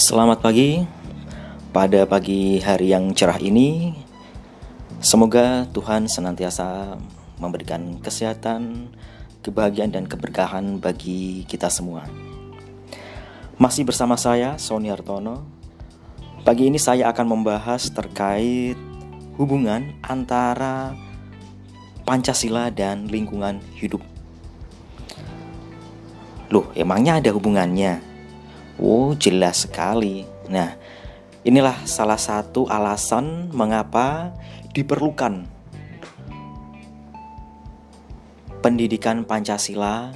Selamat pagi. Pada pagi hari yang cerah ini, semoga Tuhan senantiasa memberikan kesehatan, kebahagiaan dan keberkahan bagi kita semua. Masih bersama saya Sony Hartono. Pagi ini saya akan membahas terkait hubungan antara Pancasila dan lingkungan hidup. Loh, emangnya ada hubungannya? Oh, jelas sekali. Nah, inilah salah satu alasan mengapa diperlukan pendidikan Pancasila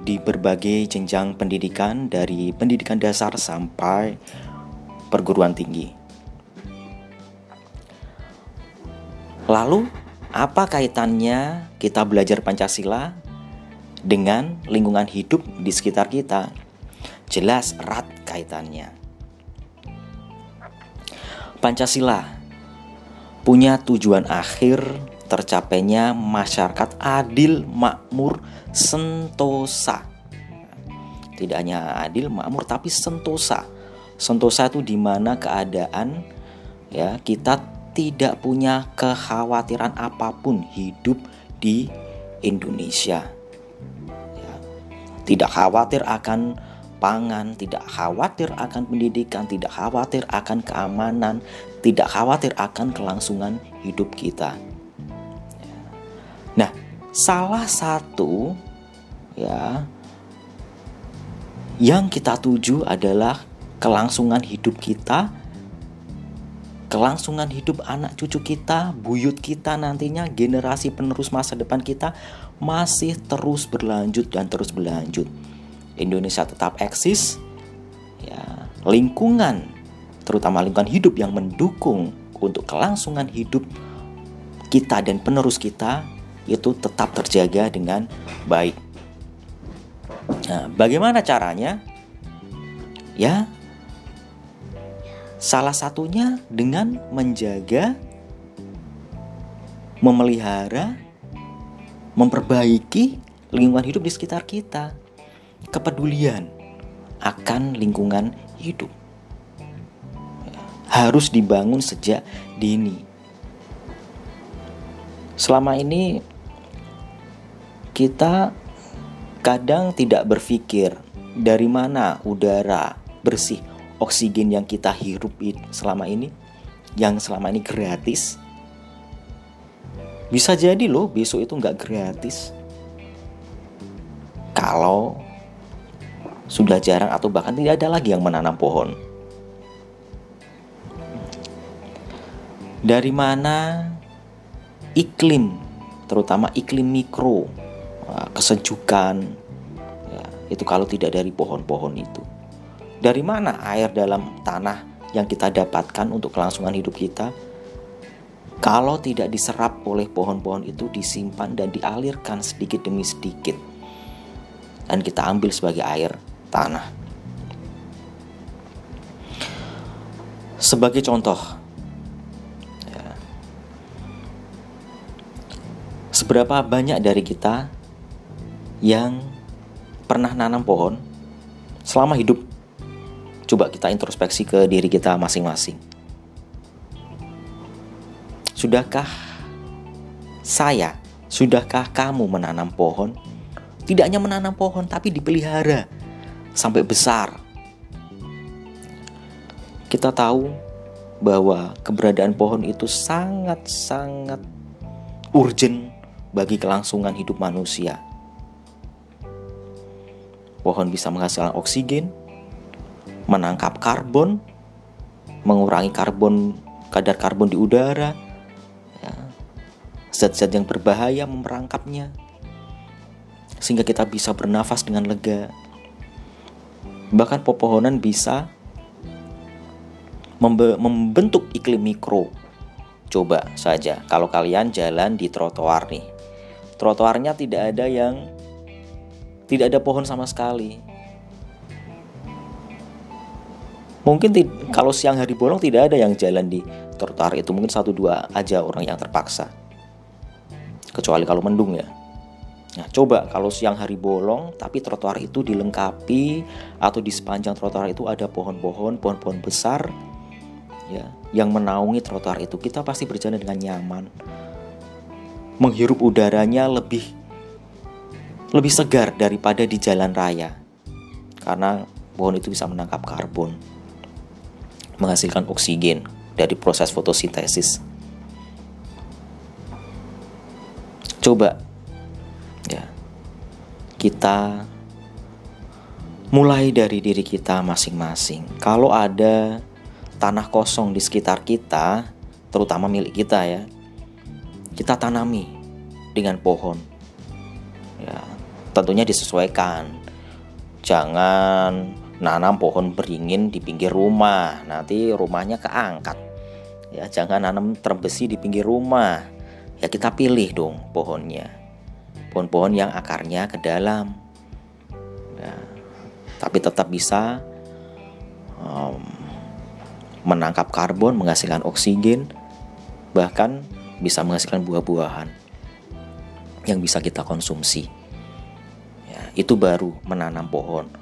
di berbagai jenjang pendidikan dari pendidikan dasar sampai perguruan tinggi. Lalu, apa kaitannya kita belajar Pancasila dengan lingkungan hidup di sekitar kita? Jelas erat kaitannya. Pancasila punya tujuan akhir tercapainya masyarakat adil, makmur, sentosa. Tidak hanya adil, makmur, tapi sentosa. Sentosa itu di mana keadaan ya kita tidak punya kekhawatiran apa pun hidup di Indonesia. Ya, tidak khawatir akan pangan, tidak khawatir akan pendidikan, tidak khawatir akan keamanan, tidak khawatir akan kelangsungan hidup kita. Nah, salah satu ya yang kita tuju adalah kelangsungan hidup kita, kelangsungan hidup anak cucu kita, buyut kita nantinya, generasi penerus masa depan kita masih terus berlanjut dan terus berlanjut. Indonesia tetap eksis, ya, lingkungan, terutama lingkungan hidup yang mendukung untuk kelangsungan hidup kita dan penerus kita itu tetap terjaga dengan baik. Nah, bagaimana caranya? Ya, salah satunya dengan menjaga, memelihara, memperbaiki lingkungan hidup di sekitar kita kepedulian akan lingkungan hidup harus dibangun sejak dini. Selama ini kita kadang tidak berpikir dari mana udara bersih, oksigen yang kita hirup selama ini, yang selama ini gratis. Bisa jadi loh besok itu nggak gratis. Kalau sudah jarang atau bahkan tidak ada lagi yang menanam pohon. Dari mana iklim, terutama iklim mikro, kesejukan, ya, itu kalau tidak dari pohon-pohon itu. Dari mana air dalam tanah yang kita dapatkan untuk kelangsungan hidup kita? Kalau tidak diserap oleh pohon-pohon itu disimpan dan dialirkan sedikit demi sedikit dan kita ambil sebagai air tanah. Sebagai contoh, ya, seberapa banyak dari kita yang pernah nanam pohon selama hidup? Coba kita introspeksi ke diri kita masing-masing. Sudahkah saya, sudahkah kamu menanam pohon? Tidak hanya menanam pohon, tapi dipelihara sampai besar. Kita tahu bahwa keberadaan pohon itu sangat-sangat urgent bagi kelangsungan hidup manusia. Pohon bisa menghasilkan oksigen, menangkap karbon, mengurangi karbon kadar karbon di udara, ya, zat-zat yang berbahaya memerangkapnya, sehingga kita bisa bernafas dengan lega. Bahkan pepohonan bisa membentuk iklim mikro. Coba saja kalau kalian jalan di trotoar nih. Trotoarnya tidak ada yang tidak ada pohon sama sekali. Mungkin kalau siang hari bolong tidak ada yang jalan di trotoar itu mungkin satu dua aja orang yang terpaksa. Kecuali kalau mendung ya. Nah, coba kalau siang hari bolong tapi trotoar itu dilengkapi atau di sepanjang trotoar itu ada pohon-pohon, pohon-pohon besar ya yang menaungi trotoar itu, kita pasti berjalan dengan nyaman. Menghirup udaranya lebih lebih segar daripada di jalan raya. Karena pohon itu bisa menangkap karbon, menghasilkan oksigen dari proses fotosintesis. Coba kita mulai dari diri kita masing-masing. Kalau ada tanah kosong di sekitar kita, terutama milik kita ya, kita tanami dengan pohon. Ya, tentunya disesuaikan. Jangan nanam pohon beringin di pinggir rumah, nanti rumahnya keangkat. Ya, jangan nanam terbesi di pinggir rumah ya kita pilih dong pohonnya pohon-pohon yang akarnya ke dalam. Ya, tapi tetap bisa um, menangkap karbon menghasilkan oksigen bahkan bisa menghasilkan buah-buahan yang bisa kita konsumsi. Ya, itu baru menanam pohon.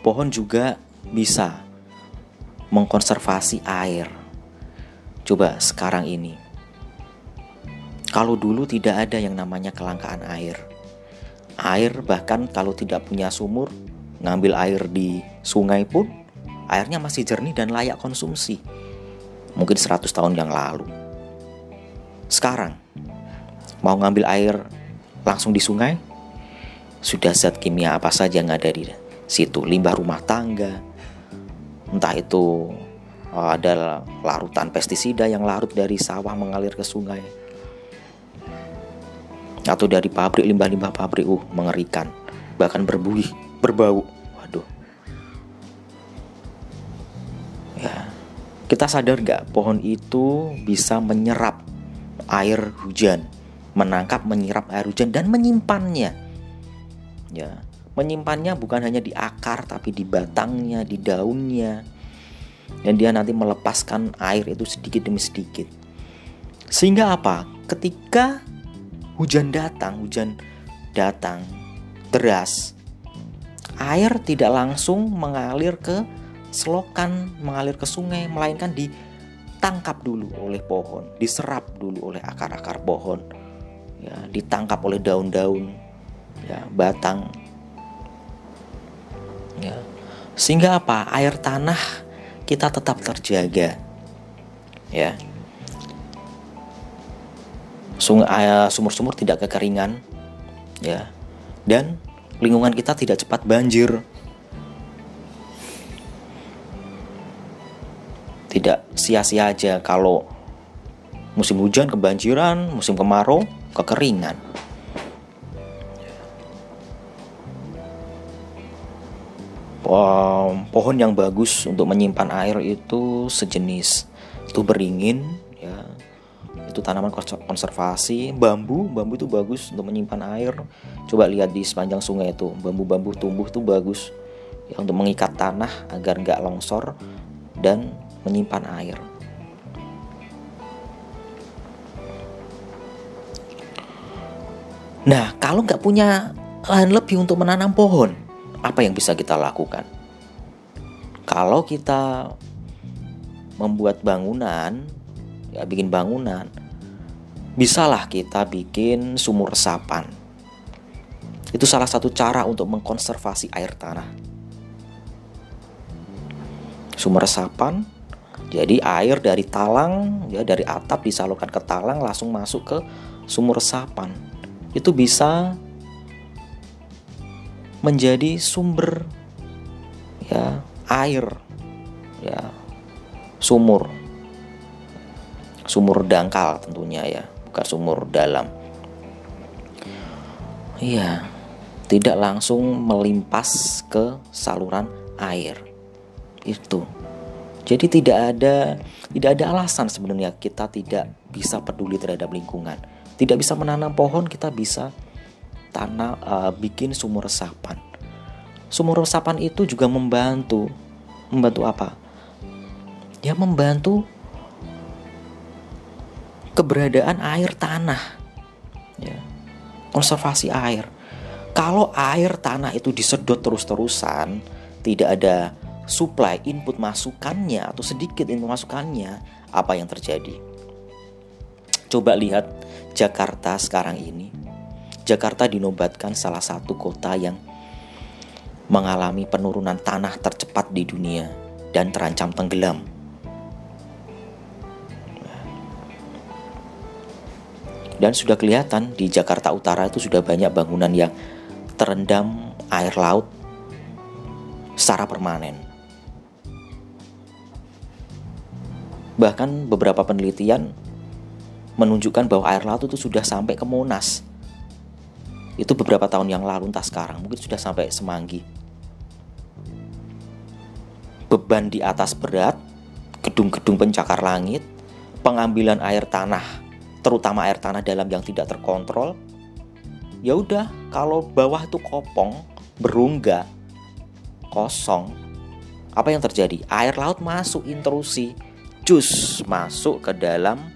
Pohon juga bisa mengkonservasi air. Coba sekarang ini. Kalau dulu tidak ada yang namanya kelangkaan air. Air bahkan kalau tidak punya sumur, ngambil air di sungai pun airnya masih jernih dan layak konsumsi. Mungkin 100 tahun yang lalu. Sekarang mau ngambil air langsung di sungai, sudah zat kimia apa saja yang ada di situ, limbah rumah tangga, entah itu eh, ada larutan pestisida yang larut dari sawah mengalir ke sungai atau dari pabrik limbah-limbah pabrik uh mengerikan. Bahkan berbuih berbau. Waduh. Ya. Kita sadar gak pohon itu bisa menyerap air hujan menangkap menyerap air hujan dan menyimpannya. Ya. Menyimpannya bukan hanya di akar tapi di batangnya di daunnya. Dan dia nanti melepaskan air itu sedikit demi sedikit. Sehingga apa? Ketika hujan datang, hujan datang deras, air tidak langsung mengalir ke selokan, mengalir ke sungai, melainkan ditangkap dulu oleh pohon, diserap dulu oleh akar-akar pohon, ya, ditangkap oleh daun-daun, ya, batang, ya. Sehingga apa? Air tanah kita tetap terjaga, ya sumur-sumur tidak kekeringan ya. Dan lingkungan kita tidak cepat banjir. Tidak sia-sia aja kalau musim hujan kebanjiran musim kemarau kekeringan. Pohon yang bagus untuk menyimpan air itu sejenis itu beringin itu tanaman konservasi. Bambu bambu itu bagus untuk menyimpan air. Coba lihat di sepanjang sungai itu bambu-bambu tumbuh itu bagus ya, untuk mengikat tanah agar nggak longsor dan menyimpan air. Nah kalau nggak punya lahan lebih untuk menanam pohon apa yang bisa kita lakukan? Kalau kita membuat bangunan ya bikin bangunan bisalah kita bikin sumur resapan. Itu salah satu cara untuk mengkonservasi air tanah. Sumur resapan, jadi air dari talang, ya dari atap disalurkan ke talang langsung masuk ke sumur resapan. Itu bisa menjadi sumber ya air ya sumur sumur dangkal tentunya ya bukan sumur dalam. Iya, tidak langsung melimpas ke saluran air. Itu. Jadi tidak ada tidak ada alasan sebenarnya kita tidak bisa peduli terhadap lingkungan. Tidak bisa menanam pohon, kita bisa tanam uh, bikin sumur resapan. Sumur resapan itu juga membantu membantu apa? Ya membantu keberadaan air tanah ya konservasi air Kalau air tanah itu disedot terus-terusan, tidak ada supply input masukannya atau sedikit input masukannya, apa yang terjadi? Coba lihat Jakarta sekarang ini. Jakarta dinobatkan salah satu kota yang mengalami penurunan tanah tercepat di dunia dan terancam tenggelam. Dan sudah kelihatan di Jakarta Utara itu sudah banyak bangunan yang terendam air laut secara permanen. Bahkan beberapa penelitian menunjukkan bahwa air laut itu sudah sampai ke Monas. Itu beberapa tahun yang lalu, entah sekarang, mungkin sudah sampai Semanggi. Beban di atas berat, gedung-gedung pencakar langit, pengambilan air tanah, terutama air tanah dalam yang tidak terkontrol. Ya udah, kalau bawah itu kopong, berungga, kosong, apa yang terjadi? Air laut masuk intrusi cus masuk ke dalam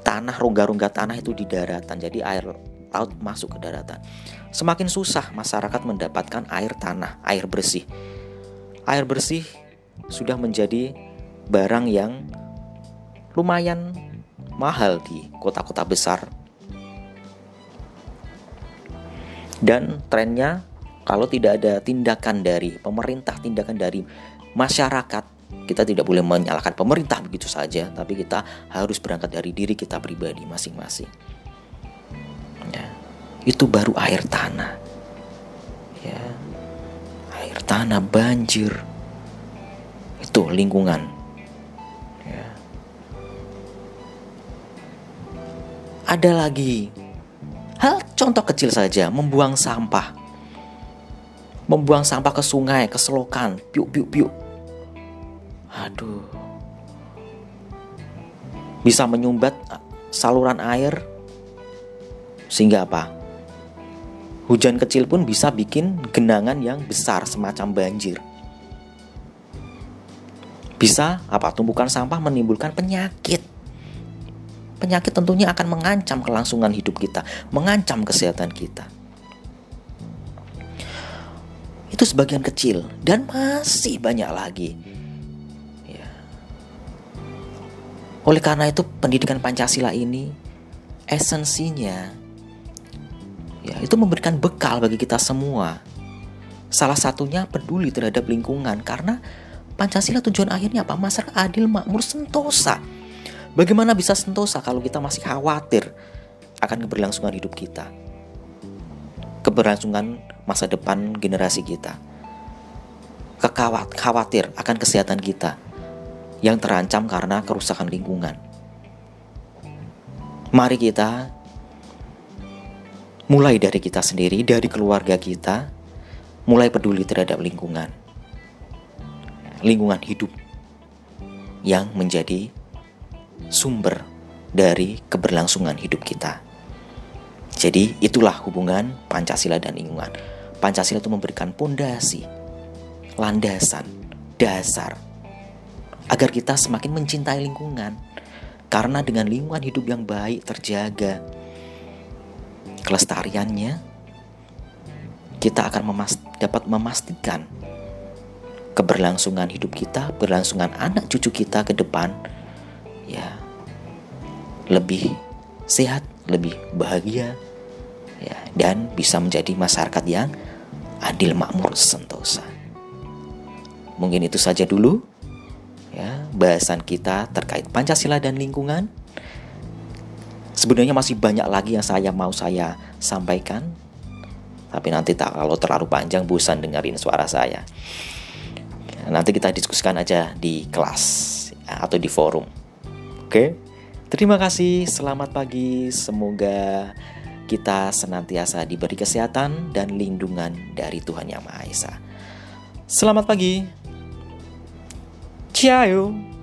tanah rongga-rongga tanah itu di daratan. Jadi air laut masuk ke daratan. Semakin susah masyarakat mendapatkan air tanah, air bersih. Air bersih sudah menjadi barang yang lumayan mahal di kota-kota besar. Dan trennya kalau tidak ada tindakan dari pemerintah, tindakan dari masyarakat kita tidak boleh menyalahkan pemerintah begitu saja, tapi kita harus berangkat dari diri kita pribadi masing-masing. Ya, itu baru air tanah. Ya, air tanah banjir. Itu lingkungan. Ada lagi hal contoh kecil saja, membuang sampah. Membuang sampah ke sungai, ke selokan, piuk piuk piuk Aduh. Bisa menyumbat saluran air sehingga apa? Hujan kecil pun bisa bikin genangan yang besar semacam banjir. Bisa apa? Tumpukan sampah menimbulkan penyakit. Penyakit tentunya akan mengancam kelangsungan hidup kita, mengancam kesehatan kita. Itu sebagian kecil dan masih banyak lagi Oleh karena itu pendidikan Pancasila ini esensinya ya itu memberikan bekal bagi kita semua. Salah satunya peduli terhadap lingkungan karena Pancasila tujuan akhirnya apa? Masyarakat adil, makmur, sentosa. Bagaimana bisa sentosa kalau kita masih khawatir akan keberlangsungan hidup kita? Keberlangsungan masa depan generasi kita. Kekawat, akan kesehatan kita yang terancam karena kerusakan lingkungan. Mari kita mulai dari kita sendiri, dari keluarga kita, mulai peduli terhadap lingkungan. Lingkungan hidup yang menjadi sumber dari keberlangsungan hidup kita. Jadi itulah hubungan Pancasila dan lingkungan. Pancasila itu memberikan pondasi, landasan, dasar agar kita semakin mencintai lingkungan. Karena dengan lingkungan hidup yang baik terjaga kelestariannya, kita akan memast dapat memastikan keberlangsungan hidup kita, berlangsungan anak cucu kita ke depan, ya lebih sehat, lebih bahagia, ya dan bisa menjadi masyarakat yang adil makmur sentosa. Mungkin itu saja dulu ya bahasan kita terkait Pancasila dan lingkungan. Sebenarnya masih banyak lagi yang saya mau saya sampaikan, tapi nanti tak kalau terlalu panjang bosan dengerin suara saya. Nanti kita diskusikan aja di kelas ya, atau di forum. Oke, terima kasih. Selamat pagi. Semoga kita senantiasa diberi kesehatan dan lindungan dari Tuhan Yang Maha Esa. Selamat pagi. 加油！